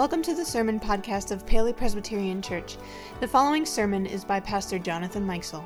Welcome to the Sermon Podcast of Paley Presbyterian Church. The following sermon is by Pastor Jonathan Mikesell.